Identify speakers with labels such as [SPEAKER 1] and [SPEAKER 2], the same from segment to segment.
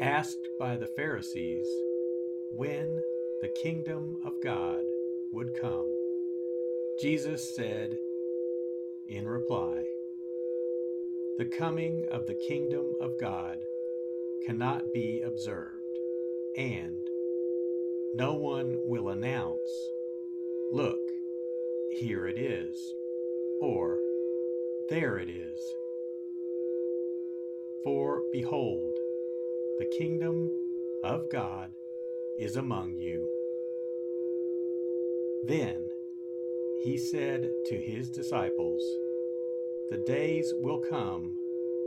[SPEAKER 1] Asked by the Pharisees when the kingdom of God would come, Jesus said in reply, The coming of the kingdom of God cannot be observed, and no one will announce, Look, here it is, or There it is. For behold, the kingdom of God is among you. Then he said to his disciples, The days will come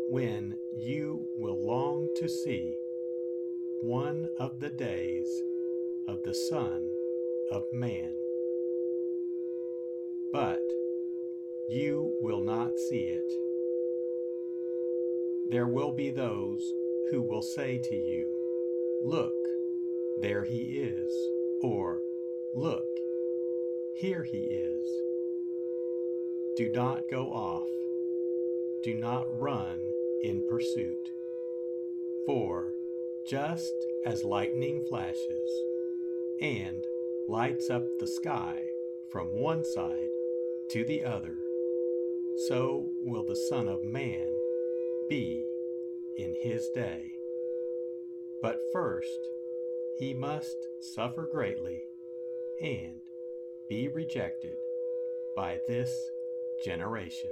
[SPEAKER 1] when you will long to see one of the days of the Son of Man. But you will not see it. There will be those who will say to you, Look, there he is, or Look, here he is. Do not go off. Do not run in pursuit. For just as lightning flashes and lights up the sky from one side to the other, so will the Son of Man be in his day. But first, he must suffer greatly and be rejected by this generation.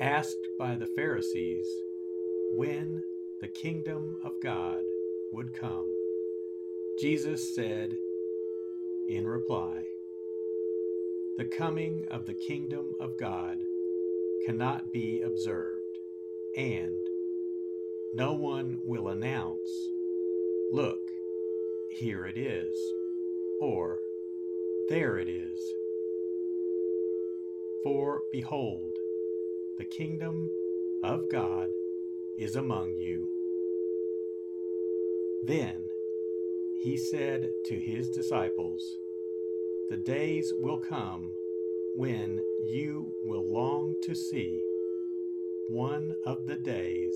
[SPEAKER 1] Asked by the Pharisees when the kingdom of God would come, Jesus said in reply, the coming of the kingdom of God cannot be observed, and no one will announce, Look, here it is, or There it is. For behold, the kingdom of God is among you. Then he said to his disciples, the days will come when you will long to see one of the days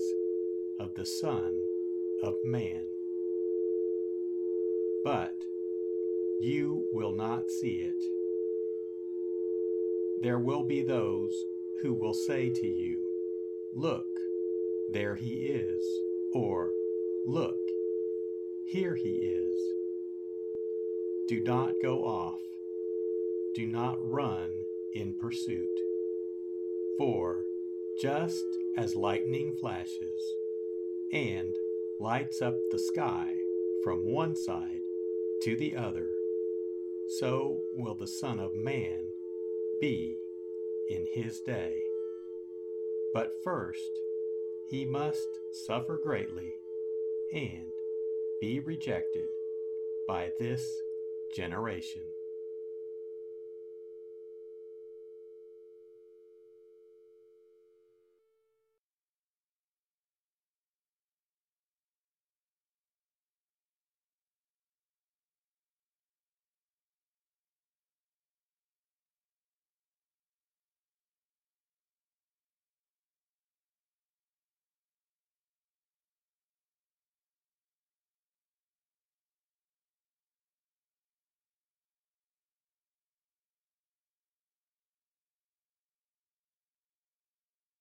[SPEAKER 1] of the Son of Man. But you will not see it. There will be those who will say to you, Look, there he is, or Look, here he is. Do not go off do not run in pursuit. For just as lightning flashes and lights up the sky from one side to the other, so will the Son of Man be in his day. But first, he must suffer greatly and be rejected by this generation.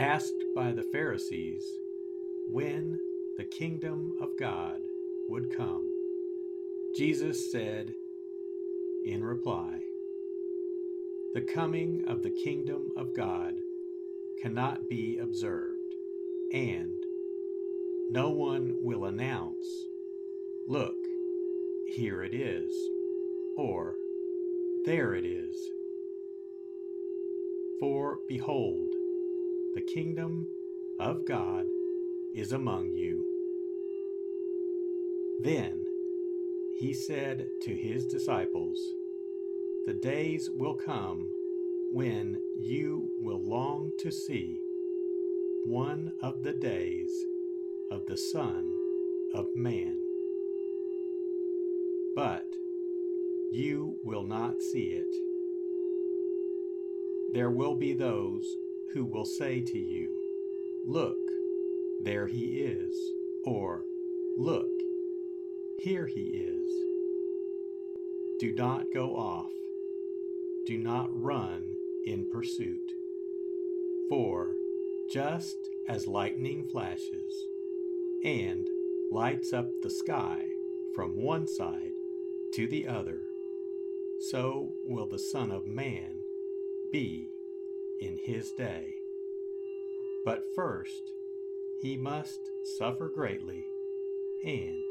[SPEAKER 1] Asked by the Pharisees when the kingdom of God would come, Jesus said in reply, The coming of the kingdom of God cannot be observed, and no one will announce, Look, here it is, or there it is. For behold, the kingdom of God is among you. Then he said to his disciples, The days will come when you will long to see one of the days of the Son of Man. But you will not see it. There will be those who will say to you, Look, there he is, or Look, here he is. Do not go off, do not run in pursuit. For just as lightning flashes and lights up the sky from one side to the other, so will the Son of Man be in his day. But first, he must suffer greatly and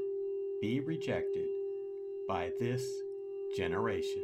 [SPEAKER 1] be rejected by this generation.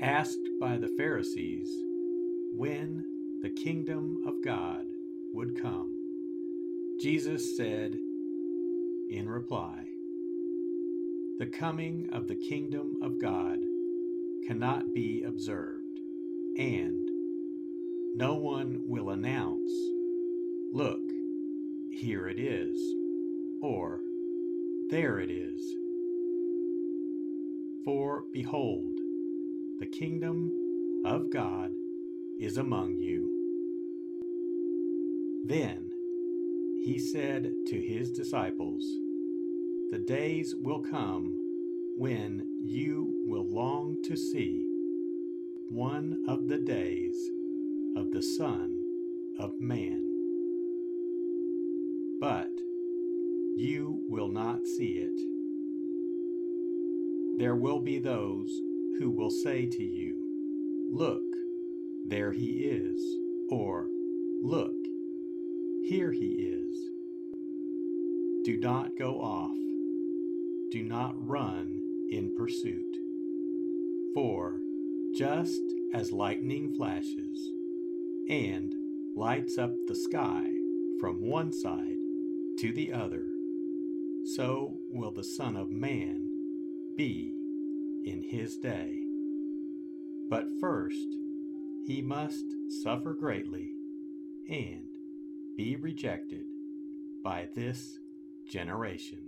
[SPEAKER 1] Asked by the Pharisees when the kingdom of God would come, Jesus said in reply, The coming of the kingdom of God cannot be observed, and no one will announce, Look, here it is, or there it is. For behold, the kingdom of God is among you. Then he said to his disciples, The days will come when you will long to see one of the days of the Son of Man. But you will not see it. There will be those who will say to you, Look, there he is, or Look, here he is. Do not go off, do not run in pursuit. For just as lightning flashes and lights up the sky from one side to the other, so will the Son of Man be in his day. But first, he must suffer greatly and be rejected by this generation.